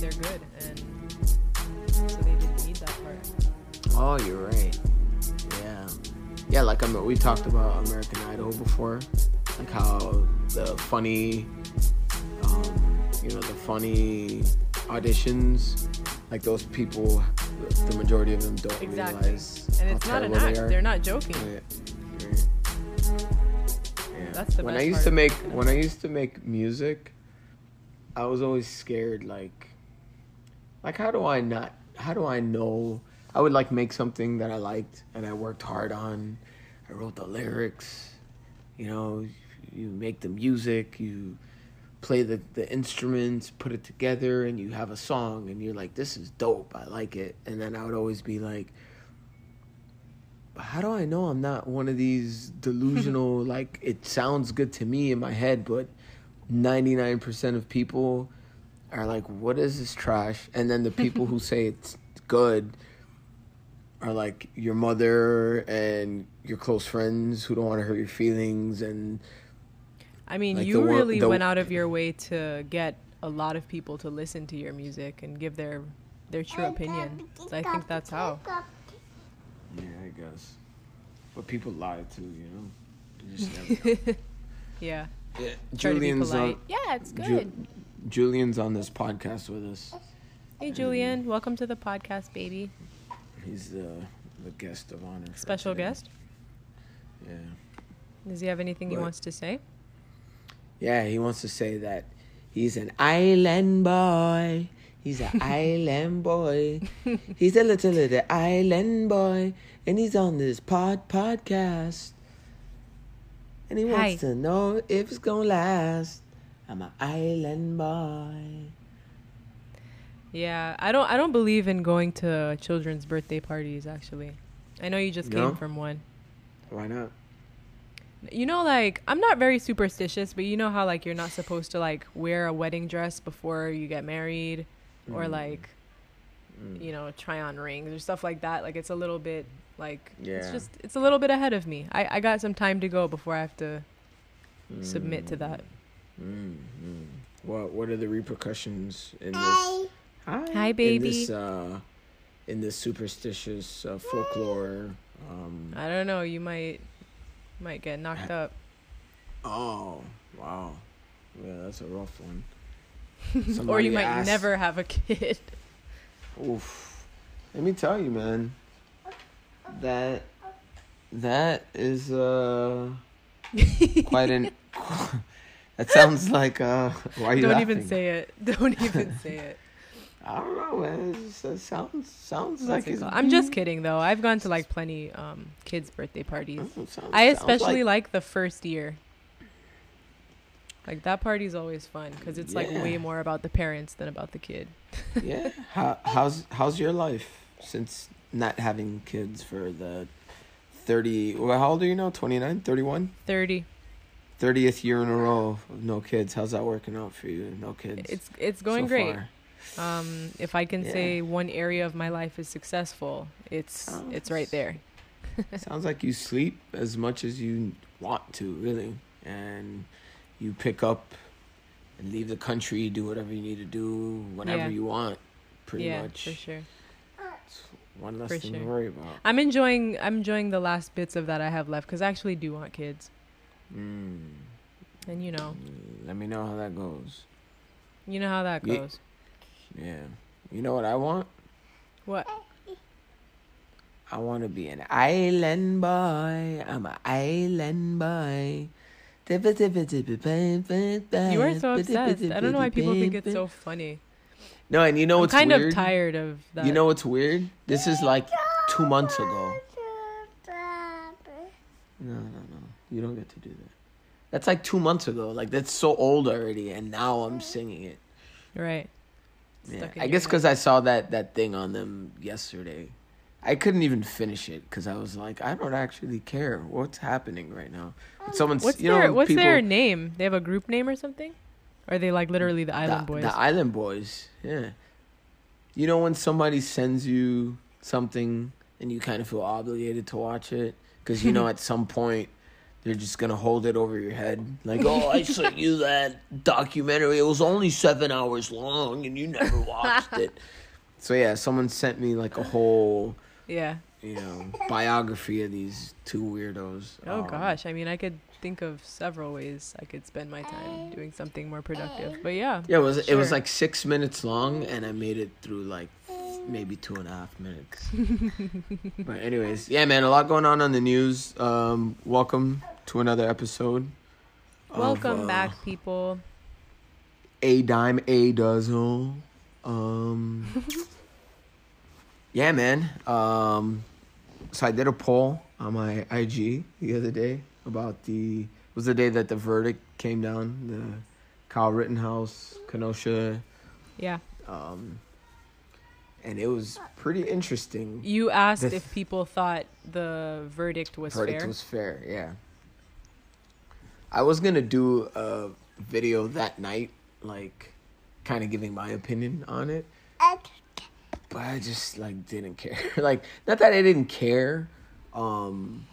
they're good, and so they didn't need that part. Oh, you're right. Yeah, yeah. Like I mean, we talked about American Idol before, like how the funny, um, you know, the funny auditions, like those people, the majority of them don't Exactly. realize. And it's not an act. They are. They're not joking. Yeah. That's the when best I used part to make when I used to make music, I was always scared like like how do I not how do I know? I would like make something that I liked and I worked hard on. I wrote the lyrics, you know, you make the music, you play the, the instruments, put it together and you have a song and you're like, This is dope, I like it. And then I would always be like but how do I know I'm not one of these delusional like it sounds good to me in my head but 99% of people are like what is this trash and then the people who say it's good are like your mother and your close friends who don't want to hurt your feelings and I mean, Like you the really the- went out of your way to get a lot of people to listen to your music and give their their true opinion. I think that's how. yeah I guess but people lie too you know you just never yeah. yeah, Try to be Julian's uh, polite. on yeah, it's Ju- good. Julian's on this podcast with us hey, Julian, welcome to the podcast, baby. he's the the guest of honor for Special today. guest. yeah Does he have anything he What? wants to say? Yeah, he wants to say that he's an island boy. He's an island boy. He's a little little island boy, and he's on this pod podcast. And he wants Hi. to know if it's gonna last. I'm an island boy. Yeah, I don't. I don't believe in going to children's birthday parties. Actually, I know you just No? came from one. Why not? You know, like I'm not very superstitious, but you know how like you're not supposed to like wear a wedding dress before you get married, or Mm. like Mm. you know try on rings or stuff like that. Like it's a little bit like it's just it's a little bit ahead of me. I I got some time to go before I have to submit to that. Mm, mm. What What are the repercussions in this? Hi, Hi, In baby. this, uh, in this superstitious uh, folklore. Um, I don't know. You might might get knocked up. oh, wow. Yeah, that's a rough one. or you might asked- never have a kid. Oof. Let me tell you, man. That that is uh quite an. That sounds like uh. Why you Don't even say it. Don't even say it. I don't know, man. It sounds sounds What's like it it's? I'm just kidding though. I've gone to like plenty um kids' birthday parties. Mm, sounds- I especially like, like the first year. Like that party's always fun because it's like way more about the parents than about the kid. yeah. How, how's how's your life since not having kids for the thirty? Well, how old are you now? 29? 31? Thirty. 30th year in a row of no kids. How's that working out for you? No kids. It's it's going so great. Um, if I can Yeah. say one area of my life is successful, it's Oh, it's right there. Sounds like you sleep as much as you want to, really, and you pick up and leave the country, do whatever you need to do whenever Yeah. you want. Pretty yeah, much. for sure. It's one less For thing to worry about. I'm enjoying I'm enjoying the last bits of that I have left because I actually do want kids, Mm. and you know Let me know how that goes. you know how that goes. Yeah. You know what I want? What? I want to be an island boy. I'm an island boy. You You are so obsessed. I don't know why people think it's so funny. No, and you know I'm what's kind weird? of tired of that. You know what's weird? This is like two months ago. No, no, no. You don't get to do that. That's like two months ago. Like that's so old already, and now I'm singing it. right? Yeah. I guess because I saw that that thing on them yesterday. I couldn't even finish it because I was like, I don't actually care what's happening right now. But um, someone's, What's you their know, What's people, their name? They have a group name or something? Or are they like literally the Island the, Boys? The Island Boys, yeah. You know when somebody sends you something and you kind of feel obligated to watch it because you know at some point they're just gonna hold it over your head, like, "Oh, I sent you that documentary. It was only seven hours long, and you never watched it." So yeah, someone sent me like a whole, Yeah. you know, biography of these two weirdos. Oh Um, gosh, I mean, I could think of several ways I could spend my time doing something more productive. But yeah. Yeah, it was it was like six minutes long, and I made it through like maybe two and a half minutes. but anyways, yeah, man, a lot going on on the news. Um, welcome to another episode. of, Welcome uh, back, people. A dime a dozen. Um, yeah, man. Um, so I did a poll on my IG the other day about the it was the day that the verdict came down. The Kyle Rittenhouse, Kenosha Yeah. um, and it was pretty interesting. You asked The- if people thought the verdict was verdict fair. was fair, yeah. I was gonna do a video that night, like, kind of giving my opinion on it, but I just like didn't care. like, not that I didn't care, um,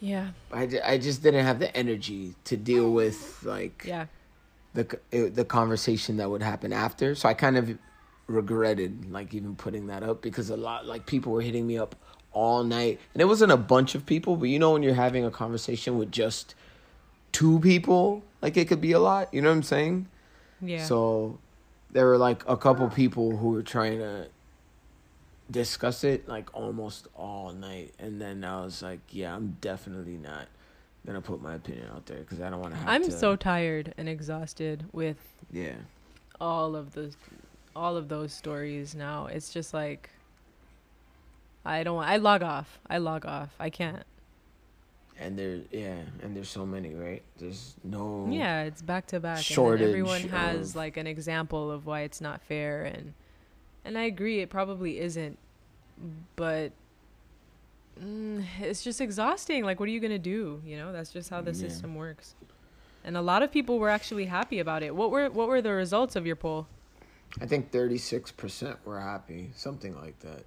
yeah. I, I just didn't have the energy to deal with like Yeah. the uh, the conversation that would happen after. So I kind of regretted like even putting that up because a lot like people were hitting me up all night, and it wasn't a bunch of people, but you know when you're having a conversation with just two people, like it could be a lot. You know what I'm saying? Yeah. So there were like a couple people who were trying to discuss it like almost all night, and then I was like, yeah, I'm definitely not gonna put my opinion out there because I don't want to have I'm so tired and exhausted with yeah. all of the all of those stories now. It's just like I don't want I log off. I log off. I can't. And there, yeah, and there's so many, right? There's no. Yeah, it's back to back. Shortage and everyone has of- like an example of why it's not fair and and I agree it probably isn't but mm, it's just exhausting. Like what are you going to do, you know? That's just how the Yeah. system works. And a lot of people were actually happy about it. What were what were the results of your poll? I think 36% were happy, something like that.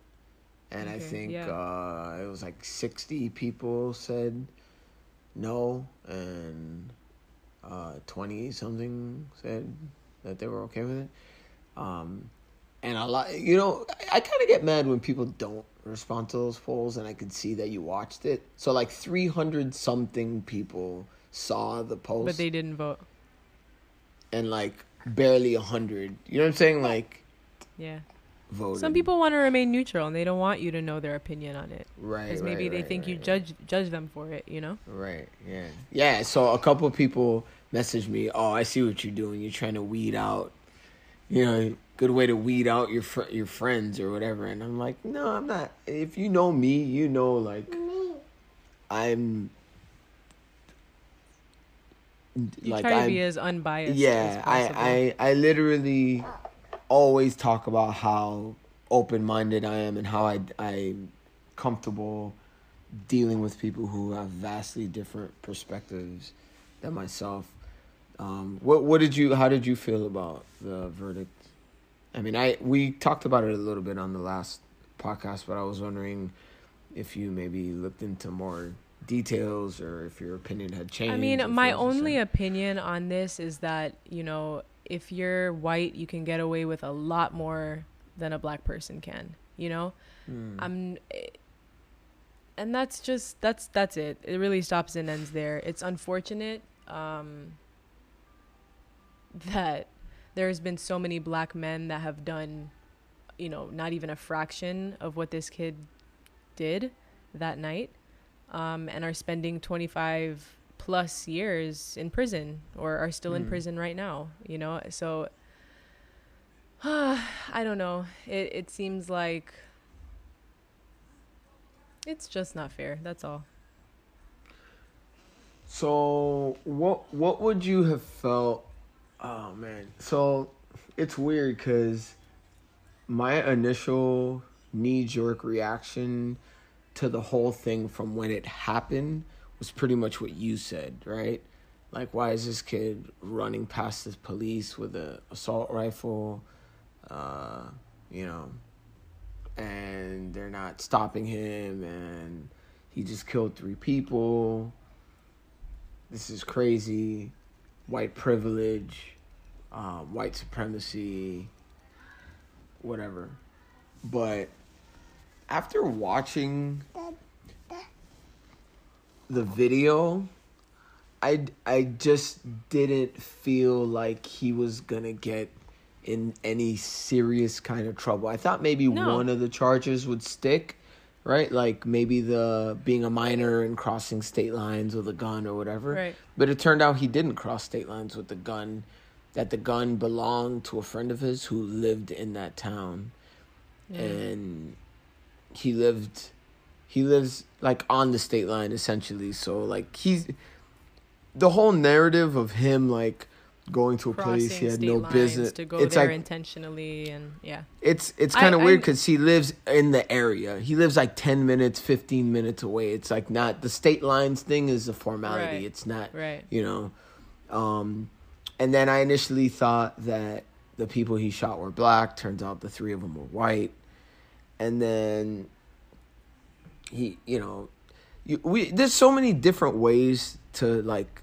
And I think yeah. uh, it was like 60 people said no, and uh, 20 something said that they were okay with it. Um, and a lot, you know, I, I kind of get mad when people don't respond to those polls, and I could see that you watched it. So, like, 300 something people saw the post But they didn't vote. and like barely a hundred. You know what I'm saying? Like Yeah. Voted. Some people want to remain neutral and they don't want you to know their opinion on it right? because right, maybe they right, think you right, judge judge them for it, you know? Right. Yeah. Yeah. So a couple of people messaged me. Oh, I see what you're doing. You're trying to weed out. You know, good way to weed out your fr- your friends or whatever. And I'm like, no, I'm not. If you know me, you know, like I'm. You like try to I'm, be as unbiased as yeah possible. I, I i literally always talk about how open-minded i am and how i i'm comfortable dealing with people who have vastly different perspectives than myself. Um what what did you how did you feel about the verdict? I mean i we talked about it a little bit on the last podcast but i was wondering if you maybe looked into more details or if your opinion had changed I mean, my only opinion on this is that, you know, if you're white, you can get away with a lot more than a black person can, you know? Hmm. I'm eh, and that's just that's that's it. It really stops and ends there. It's unfortunate um that there's been so many black men that have done you know, not even a fraction of what this kid did that night um, and are spending 25 plus years in prison or are still in Mm. prison right now, you know? So I don't know. It it seems like it's just not fair. That's all. So what what would you have felt? Oh man, so it's weird because my initial knee jerk reaction to the whole thing from when it happened was pretty much what you said, right? Like, why is this kid running past the police with a assault rifle? Uh, you know, and they're not stopping him, and he just killed three people this is crazy, white privilege, um, white supremacy, whatever. But after watching the video, I I just didn't feel like he was gonna get in any serious kind of trouble. I thought maybe No. one of the charges would stick, right? Like maybe the being a minor and crossing state lines with a gun or whatever. Right. But it turned out he didn't cross state lines with the gun. That the gun belonged to a friend of his who lived in that town, Yeah. and he lived, he lives like on the state line essentially. So like he's, the whole narrative of him like going to a place he had no business. to go it's there like intentionally, and yeah, it's it's kind of weird because he lives in the area. He lives like ten minutes, fifteen minutes away. It's like not the state lines thing is a formality. Right. It's not right. you know. Um, and then I initially thought that the people he shot were black. Turns out the three of them were white. And then he, you know, you, we there's so many different ways to like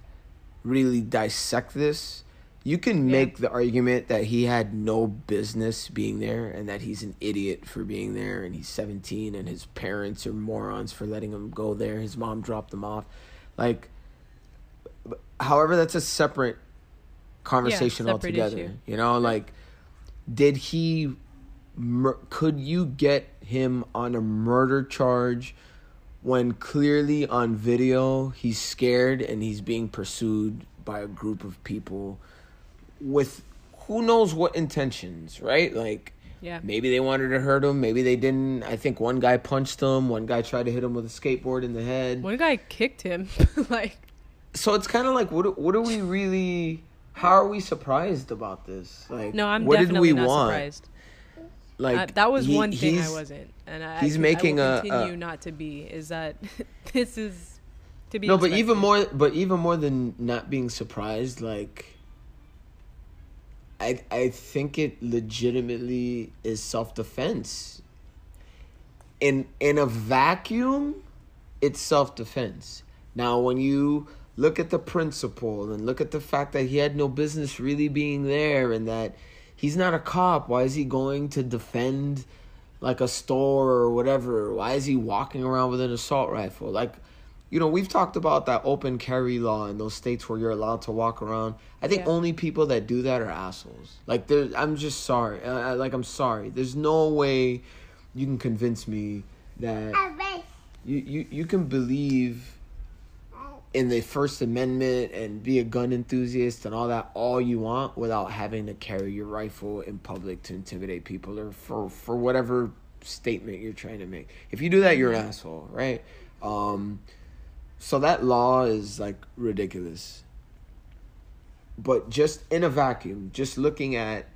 really dissect this. You can Yeah. make the argument that he had no business being there and that he's an idiot for being there and he's 17 and his parents are morons for letting him go there. His mom dropped him off. Like however that's a separate conversation separate altogether. issue. You know, like did he mur- could you get him on a murder charge when clearly on video he's scared and he's being pursued by a group of people with who knows what intentions, right? Like Yeah. maybe they wanted to hurt him, maybe they didn't. I think one guy punched him, one guy tried to hit him with a skateboard in the head. One guy kicked him, like So it's kind of like what what are we really how are we surprised about this? Like no, I'm what definitely did we not want? surprised. Like Uh, that was he- one thing I wasn't, and I, he's I, making I will a- continue a- not to be. Is that this is to be No, but even more, but even more than not being surprised, like I I think it legitimately is self defense. In in a vacuum, it's self defense. Now, when you look at the principle and look at the fact that he had no business really being there, and that he's not a cop, why is he going to defend? like a store or whatever. Why is he walking around with an assault rifle? Like, you know, we've talked about that open carry law in those states where you're allowed to walk around. I think Yeah. only people that do that are assholes. Like, there, I'm just sorry. Uh, like, I'm sorry. There's no way you can convince me that you, you, you can believe in the First Amendment and be a gun enthusiast and all that all you want without having to carry your rifle in public to intimidate people or for for whatever statement you're trying to make. If you do that, you're an asshole, right? Um, so that law is like ridiculous. But just in a vacuum, just looking at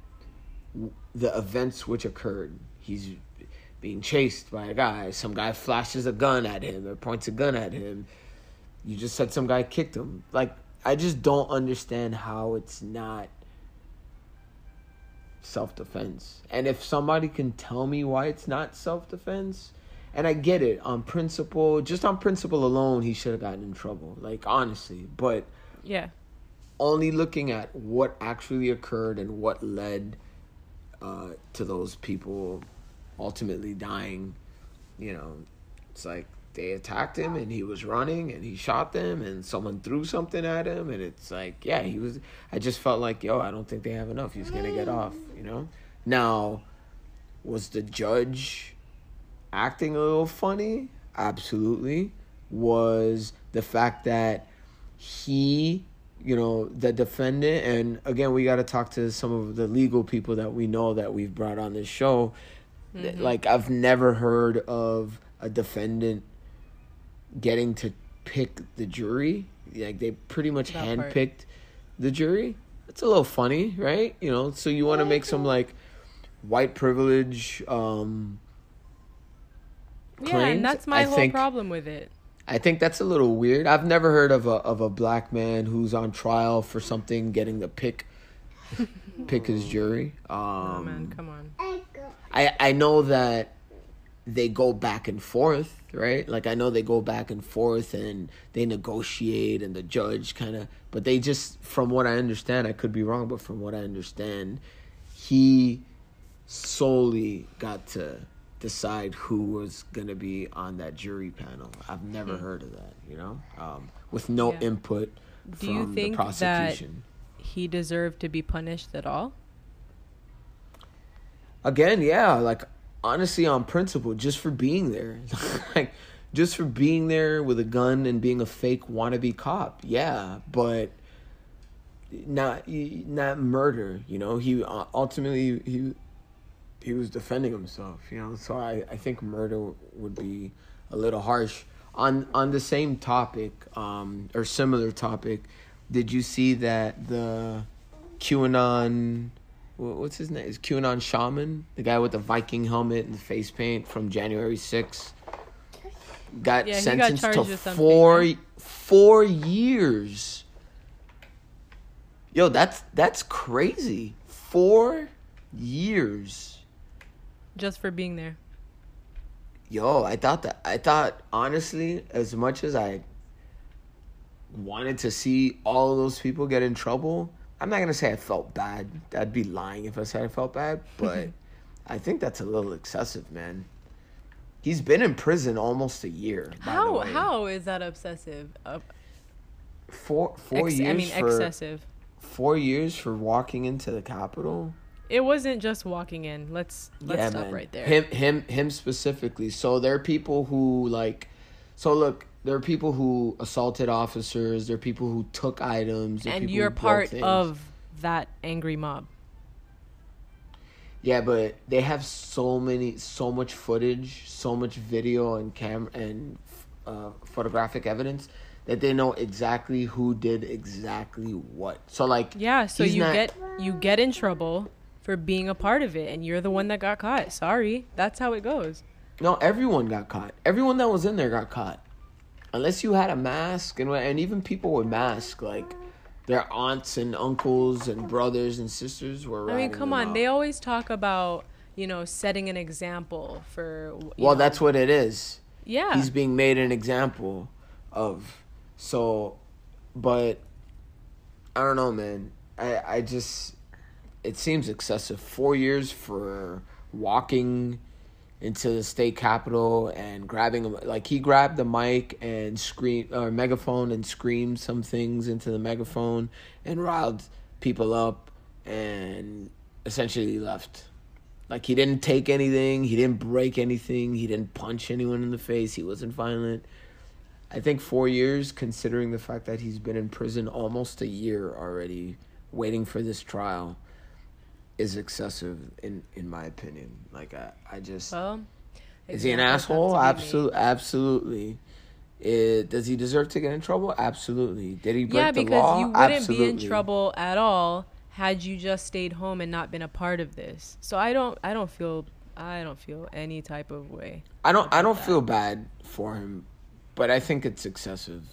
the events which occurred, he's being chased by a guy. Some guy flashes a gun at him or points a gun at him you just said some guy kicked him. Like I just don't understand how it's not self defense. And if somebody can tell me why it's not self defense, and I get it on principle, just on principle alone, he should have gotten in trouble. Like honestly, but yeah, only looking at what actually occurred and what led uh, to those people ultimately dying, you know, it's like they attacked him and he was running and he shot them and someone threw something at him and it's like yeah he was i just felt like yo i don't think they have enough. He's gonna get mm. off you know? Now was the judge acting a little funny? Absolutely. Was the fact that he you know the defendant and again we got to talk to some of the legal people that we know that we've brought on this show. Th- mm-hmm. like i've never heard of a defendant getting to pick the jury like they pretty much That part. handpicked the jury it's a little funny right you know so you want to make some like white privilege um yeah, and that's my I whole think- problem with it. I think that's a little weird. I've never heard of a of a black man who's on trial for something getting to pick pick his jury. Um, oh man, come on. I I know that they go back and forth. Right? Like I know they go back and forth and they negotiate and the judge kind of but they just from what I understand, I could be wrong, but from what I understand, he solely got to decide who was going to be on that jury panel. I've never hmm. heard of that, you know? Um, with no yeah. input Do from you think the prosecution. That he deserved to be punished at all? Again, yeah, like honestly on principle just for being there. Like just for being there with a gun and being a fake wannabe cop yeah but not not murder you know? He uh, ultimately he he was defending himself you know? So i i think murder would be a little harsh. On on the same topic um or similar topic did you see that the qanon what's his name? Is QAnon Shaman, the guy with the Viking helmet and the face paint from January 6th, got yeah, sentenced got to four four years. Yo, that's that's crazy. Four years. Just for being there. Yo, I thought that I thought honestly, as much as I wanted to see all of those people get in trouble, I'm not gonna say I felt bad. I'd be lying if I said I felt bad, but I think that's a little excessive, man. He's been in prison almost a year. How how is that obsessive? Uh, four four ex- years. I mean, for, excessive. Four years for walking into the Capitol. It wasn't just walking in. Let's let's yeah, stop man. right there. Him him him specifically. So there are people who like. So look, there are people who assaulted officers. There are people who took items. And you're part of that angry mob. Yeah, but they have so many, so much footage, so much video and cam and uh, photographic evidence that they know exactly who did exactly what. So like, yeah, so you not... get you get in trouble for being a part of it, and you're the one that got caught. Sorry, that's how it goes. No, everyone got caught. Everyone that was in there got caught unless you had a mask and and even people with masks like their aunts and uncles and brothers and sisters were. I mean, come on, out. they always talk about you know setting an example for. Well, know. that's what it is. Yeah, he's being made an example of. So, but I don't know, man. I I just it seems excessive. Four years for walking into the state capitol and grabbing like he grabbed the mic and scream or megaphone and screamed some things into the megaphone and riled people up and essentially left. Like he didn't take anything. He didn't break anything. He didn't punch anyone in the face. He wasn't violent. I think 4 years considering the fact that he's been in prison almost a year already waiting for this trial is excessive in in my opinion. Like I, I just well, is he an asshole? Absolutely, absolutely. It, does he deserve to get in trouble? Absolutely. Did he break yeah, the law? Yeah, because you wouldn't absolutely. be in trouble at all had you just stayed home and not been a part of this. So I don't, I don't feel, I don't feel any type of way. I don't, I don't that. feel bad for him, but I think it's excessive.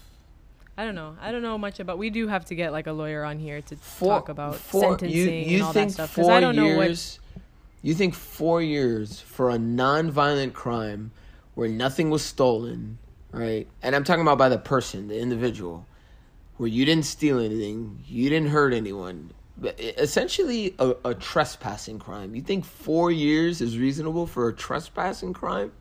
I don't know. I don't know much about. We do have to get like a lawyer on here to four, talk about four, sentencing you, you and all that stuff because I don't years, know what. You think four years for a non-violent crime where nothing was stolen, right? And I'm talking about by the person, the individual, where you didn't steal anything, you didn't hurt anyone, but essentially a, a trespassing crime. You think four years is reasonable for a trespassing crime?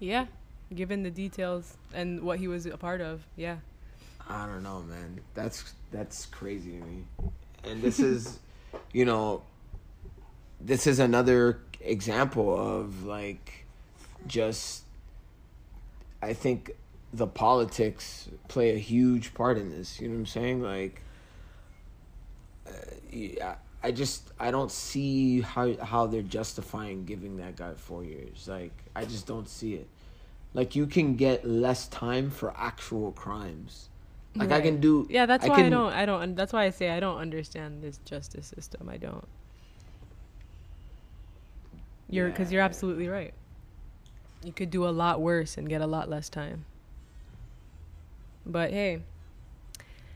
Yeah, given the details and what he was a part of. Yeah. I don't know, man. That's that's crazy to me. And this is, you know, this is another example of like just I think the politics play a huge part in this. You know what I'm saying? Like, uh, yeah, I just I don't see how how they're justifying giving that guy four years. Like, I just don't see it. Like you can get less time for actual crimes. Like right. I can do. Yeah, that's I why can, I don't. I don't. That's why I say I don't understand this justice system. I don't. You're because yeah. you're absolutely right. You could do a lot worse and get a lot less time. But hey,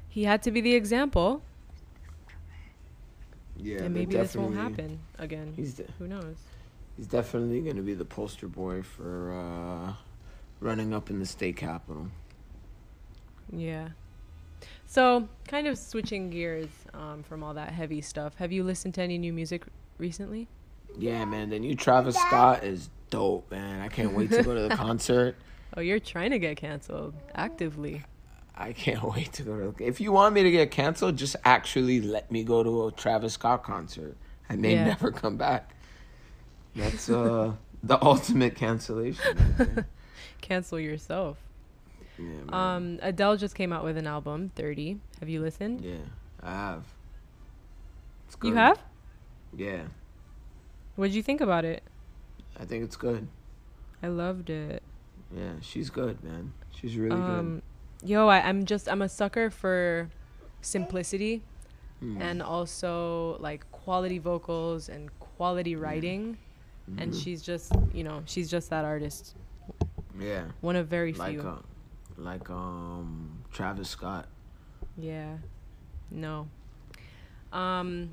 he had to be the example. Yeah, and maybe this won't happen again. He's the, Who knows? he's definitely going to be the poster boy for uh, running up in the state capitol. Yeah. So, kind of switching gears um, from all that heavy stuff. Have you listened to any new music recently? Yeah, man. The new Travis Scott is dope, man. I can't wait to go to the concert. Oh, you're trying to get canceled actively. I can't wait to go to. If you want me to get canceled, just actually let me go to a Travis Scott concert. I may Yeah. never come back. That's uh the ultimate cancellation. Cancel yourself. yeah. Um, Adele just came out with an album, 30. Have you listened? yeah, I have. It's You have? Yeah, What did you think about it? I think it's good. I loved it. Yeah, she's good, man. She's really good. Um, yo, I, I'm just I'm a sucker for simplicity. Mm. and also like quality vocals and quality writing. And Mhm. she's just, you know, she's just that artist. Yeah, One of very like few. uh, like um Travis Scott. Yeah. No. Um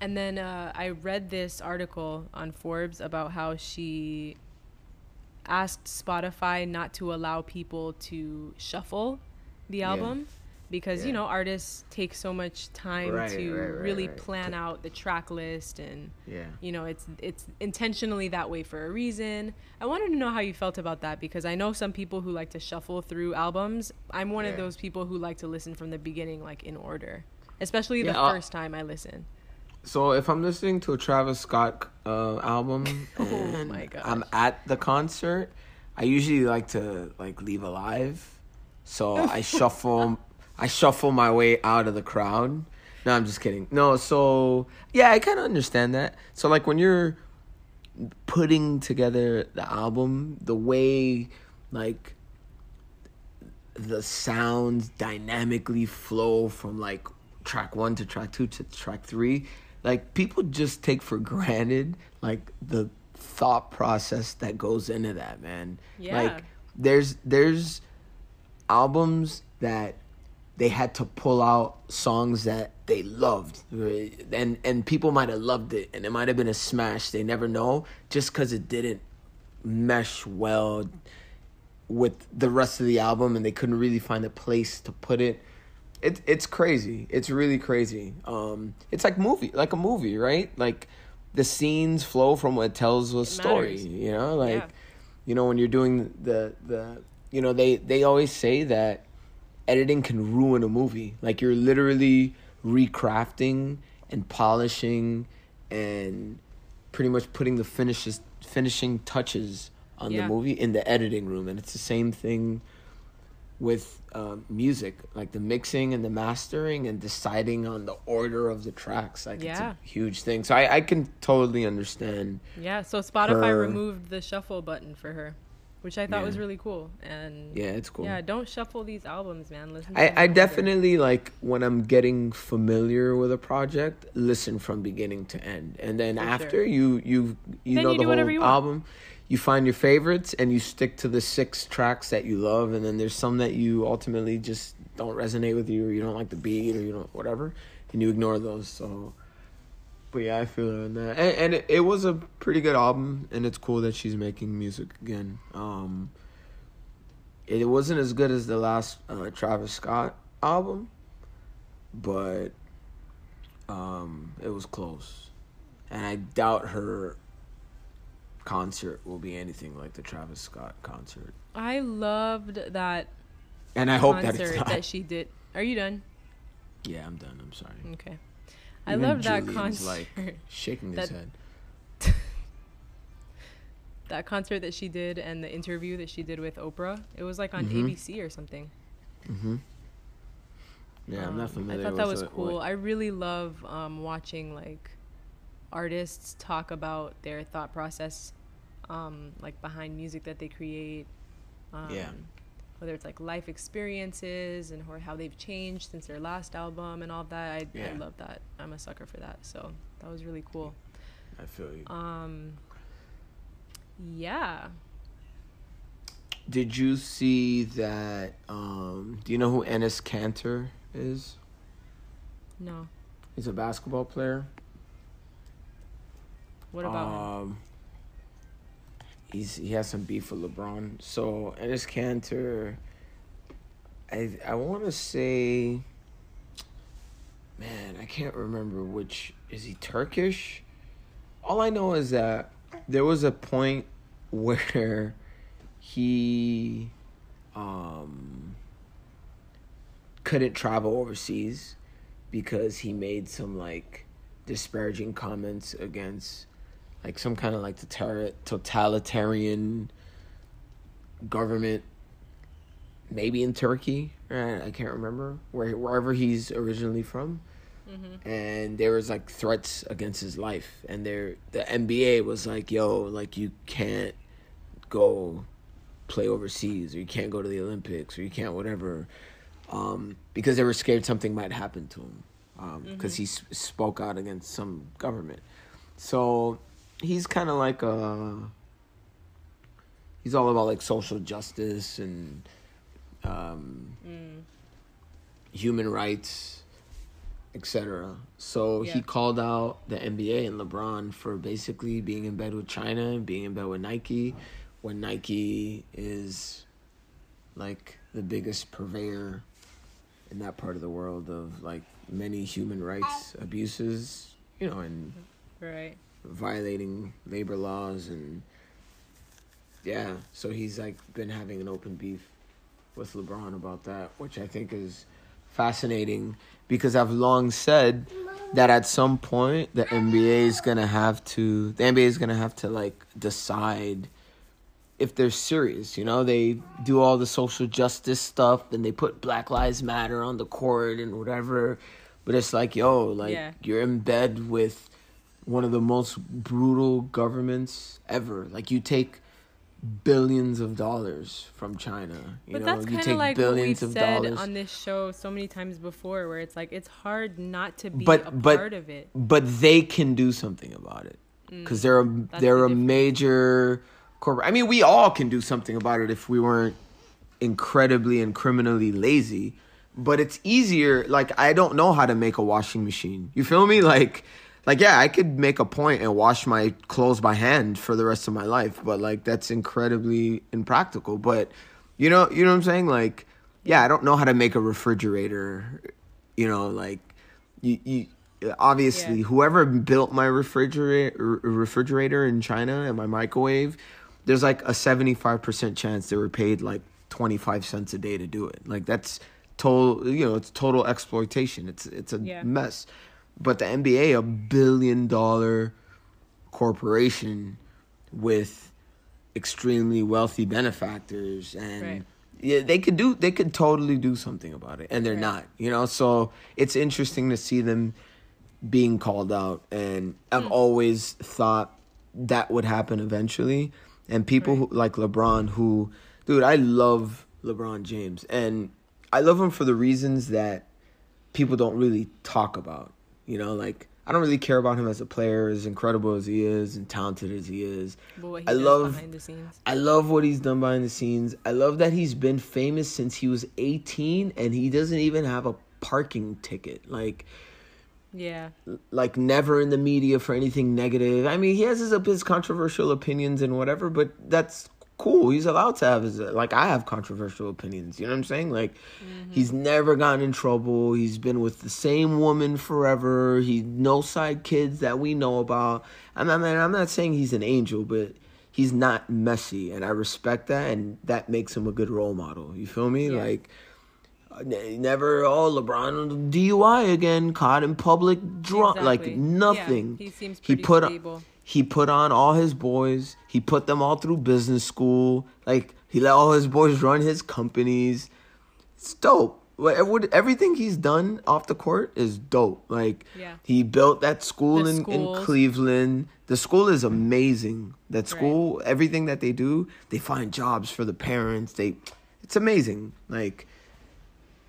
and then uh, I read this article on Forbes about how she asked Spotify not to allow people to shuffle the Yeah. Because you know artists take so much time Right, to right, right, really plan out the track list and Yeah. you know it's it's intentionally that way for a reason i wanted to know how you felt about that because i know some people who like to shuffle through albums i'm one of those people who like to listen from the beginning like in order especially the Yeah, uh, first time i listen So if I'm listening to a Travis Scott uh, album Oh my gosh. I'm at the concert, I usually like to like leave alive. So I shuffle I shuffle my way out of the crowd. No, I'm just kidding. No, so yeah, I kind of understand that. So like when you're putting together the album, the way like the sounds dynamically flow from like track one to track two to track three like people just take for granted like the thought process that goes into that man Yeah. like there's there's albums that they had to pull out songs that they loved right? and and people might have loved it and it might have been a smash they never know just because it didn't mesh well with the rest of the album and they couldn't really find a place to put it. It it's crazy. It's really crazy. Um it's like movie like a movie, right? Like the scenes flow from what tells a story, you know? Like Yeah. you know when you're doing the the you know they they always say that editing can ruin a movie. Like you're literally recrafting and polishing and pretty much putting the finishes finishing touches on Yeah. the movie in the editing room and it's the same thing with uh, music like the mixing and the mastering and deciding on the order of the tracks like it's Yeah. a huge thing so I, I can totally understand yeah so spotify Her- removed the shuffle button for her which i thought was really cool. And yeah it's cool. yeah don't shuffle these albums man. Listen to I, I definitely like when I'm getting familiar with a project, listen from beginning to end, and then For after sure. you you you Then know you the whole you album, you find your favorites and you stick to the six tracks that you love, and then there's some that you ultimately just don't resonate with you, or you don't like the beat, or you don't whatever, and you ignore those. So, but yeah, I feel her on that, and, and it, it was a pretty good album, and it's cool that she's making music again. Um, it wasn't as good as the last uh, Travis Scott album, but um, it was close, and I doubt her concert will be anything like the Travis Scott concert. i loved that And I hope that concert it's not. that she did are you done yeah, I'm done. I'm sorry. okay i Even loved that concert like shaking his That- head. that concert that she did and the interview that she did with Oprah. It was like on Mhm. ABC or something. Mm-hmm. Yeah, I'm not Um, familiar. I thought that was cool. What- I really love um, watching like artists talk about their thought process, um, like behind music that they create. Um, Yeah. Whether it's like life experiences and how they've changed since their last album and all that. I, I love that. I'm a sucker for that. So that was really cool. I feel you. Um, yeah. Did you see that? Um, do you know who Enes Kanter is? No. He's a basketball player. What about him? He's he has some beef with LeBron. So Enes Kanter, I I want to say, man, I can't remember which is he Turkish. All I know is that there was a point where he um couldn't travel overseas because he made some like disparaging comments against like some kind of like totalitarian government maybe in Turkey I can't remember where wherever he's originally from mm-hmm. and there was like threats against his life and there the NBA was like yo like you can't go play overseas or you can't go to the Olympics or you can't whatever um, because they were scared something might happen to him because um, mm-hmm. he sp- spoke out against some government. So he's kind of like a. He's all about like social justice and um, mm. human rights, etc. So yeah. he called out the NBA and LeBron for basically being in bed with China and being in bed with Nike, when Nike is like the biggest purveyor in that part of the world of like many human rights abuses, you know, and right violating labor laws and yeah, so he's like been having an open beef with LeBron about that, which I think is fascinating because I've long said that at some point the NBA is gonna have to the NBA is gonna have to like decide if they're serious. You know, they do all the social justice stuff and they put Black Lives Matter on the court and whatever. But it's like, yo, like yeah. you're in bed with one of the most brutal governments ever. Like you take billions of dollars from China. You but know, that's kind of like what we've said dollars. on this show so many times before, where it's like it's hard not to be but, a but, part of it. But they can do something about it because mm, they're a they're the a major corporate. I mean, we all can do something about it if we weren't incredibly and criminally lazy. But it's easier. Like I don't know how to make a washing machine. You feel me? Like, like yeah, I could make a point and wash my clothes by hand for the rest of my life. But like that's incredibly impractical. But you know, you know what I'm saying? Like, yeah, I don't know how to make a refrigerator. You know, like you you obviously yeah. whoever built my refrigerator refrigerator in China and my microwave there's like a 75% chance they were paid like 25 cents a day to do it. Like that's total, you know, it's total exploitation. It's it's a yeah. mess. But the NBA, a billion dollar corporation with extremely wealthy benefactors and right. yeah, they could do they could totally do something about it and they're right. not, you know? So it's interesting to see them being called out and I've mm. always thought that would happen eventually and people right. who, like LeBron, who, dude, I love LeBron James, and I love him for the reasons that people don't really talk about. You know, like I don't really care about him as a player, as incredible as he is and talented as he is. He I love I love what he's done behind the scenes. I love that he's been famous since he was 18 and he doesn't even have a parking ticket. Like yeah. Like never in the media for anything negative. I mean, he has his, his controversial opinions and whatever, but that's cool. He's allowed to have his like I have controversial opinions. You know what I'm saying? Like mm-hmm. he's never gotten in trouble. He's been with the same woman forever. He no side kids that we know about. I'm not I'm not saying he's an angel, but he's not messy and I respect that and that makes him a good role model. You feel me? Yeah. Like never oh LeBron DUI again, caught in public drunk, exactly. like nothing. Yeah, he seems he put stable. He put on all his boys. He put them all through business school. Like he let all his boys run his companies. It's dope. Everything he's done off the court is dope. Like yeah. he built that school in, in Cleveland. The school is amazing. That school, right. everything that they do, they find jobs for the parents. They, it's amazing. Like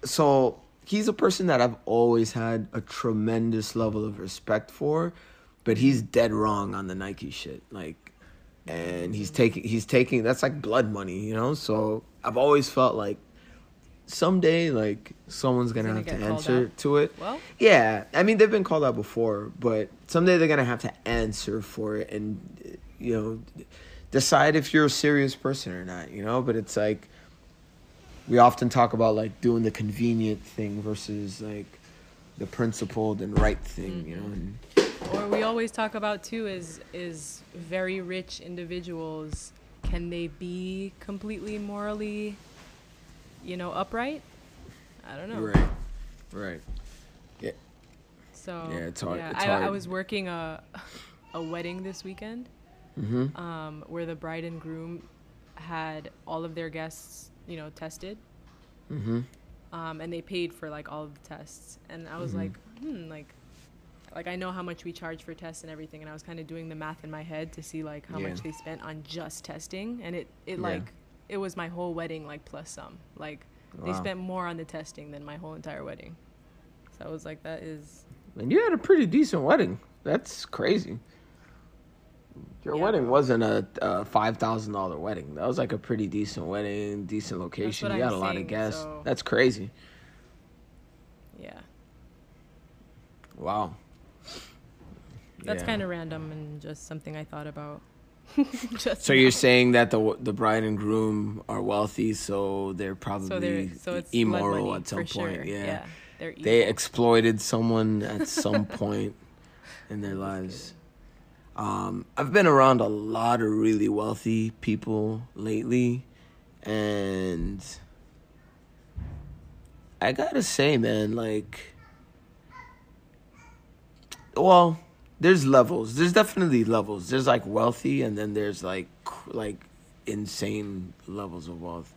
so he's a person that I've always had a tremendous level of respect for, but he's dead wrong on the Nike shit. Like, and he's taking he's taking that's like blood money, you know. So I've always felt like someday like someone's gonna, gonna have to answer to it. Well, yeah, I mean they've been called out before, but someday they're gonna have to answer for it, and you know decide if you're a serious person or not, you know. But it's like we often talk about like doing the convenient thing versus like the principled and right thing, you know. And or we always talk about too is is very rich individuals can they be completely morally you know upright i don't know right, right. Yeah, so Yeah, it's hard- yeah, it's I, I was working a a wedding this weekend mm-hmm. um, where the bride and groom had all of their guests you know tested Mm-hmm. um, and they paid for like all of the tests and i was Mhm. like hmm like like i know how much we charge for tests and everything and i was kind of doing the math in my head to see like how Yeah. much they spent on just testing and it it Yeah. like it was my whole wedding like plus some like they spent more on the testing than my whole entire wedding so i was like that is And you had a pretty decent wedding. That's crazy. Your Yeah. wedding wasn't a, a five thousand dollar wedding. That was like a pretty decent wedding, decent location. You had I'm a lot of guests. so- That's crazy. yeah Wow. That's Yeah. kind of random and just something i thought about So now. you're saying that the the bride and groom are wealthy, so they're probably so they're so immoral at some point. sure. Yeah. they're they exploited someone at some point in their lives. Um, I've been around a lot of really wealthy people lately, and I gotta say, man, like, well, there's levels. There's definitely levels. There's like wealthy, and then there's like like insane levels of wealth.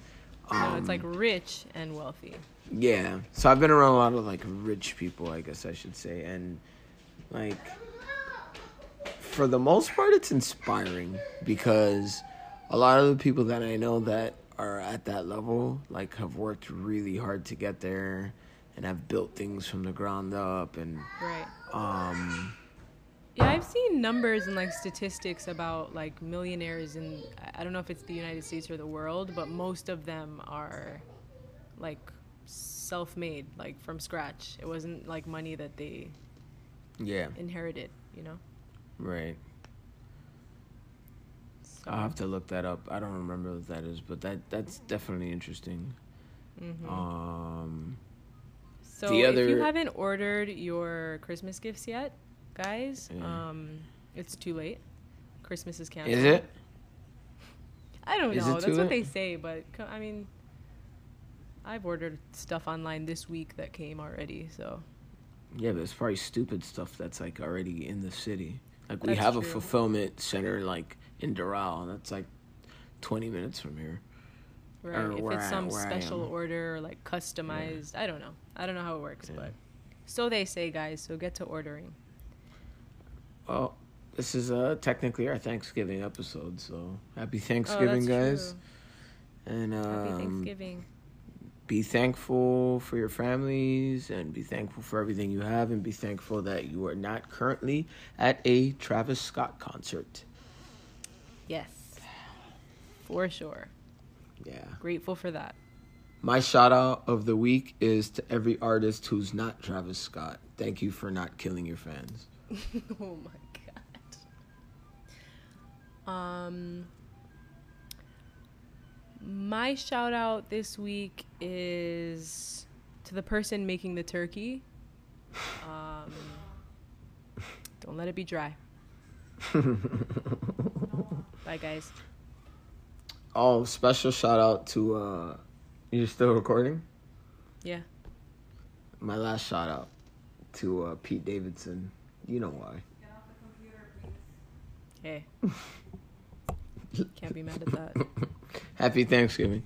no, it's Um, like rich and wealthy yeah. So I've been around a lot of like rich people, I guess I should say, and like for the most part it's inspiring because a lot of the people that I know that are at that level like have worked really hard to get there and have built things from the ground up and right um Yeah, I've seen numbers and like statistics about like millionaires in I don't know if it's the United States or the world, but most of them are like self-made, like from scratch. It wasn't like money that they yeah, inherited, you know. right. So, I'll have to look that up. I don't remember what that is, but that that's definitely interesting. mhm. Um so the if you haven't ordered your Christmas gifts yet, guys, Yeah. um, it's too late. Christmas is canceled. is it? I don't Is know. That's what late? they say, but I mean, I've ordered stuff online this week that came already. So Yeah, but it's probably stupid stuff that's like already in the city. Like we That's have a fulfillment center like in Doral. That's like twenty minutes from here. right, Or if it's I- some special order or like customized, I don't know. I don't know how it works, Yeah. but so they say, guys. So get to ordering. Well, this is uh technically our Thanksgiving episode, so happy Oh, Thanksgiving, that's guys. And true. Happy um, Thanksgiving. be thankful for your families and be thankful for everything you have and be thankful that you are not currently at a Travis Scott concert. Yes, for sure. Yeah. Grateful for that. My shout out of the week is to every artist who's not Travis Scott. Thank you for not killing your fans. oh my god. Um my shout out this week is to the person making the turkey. Um don't let it be dry. Bye guys. Oh, special shout out to uh you're still recording? Yeah. My last shout out to uh Pete Davidson. You know why. Hey. Can't be mad at that. Happy Thanksgiving.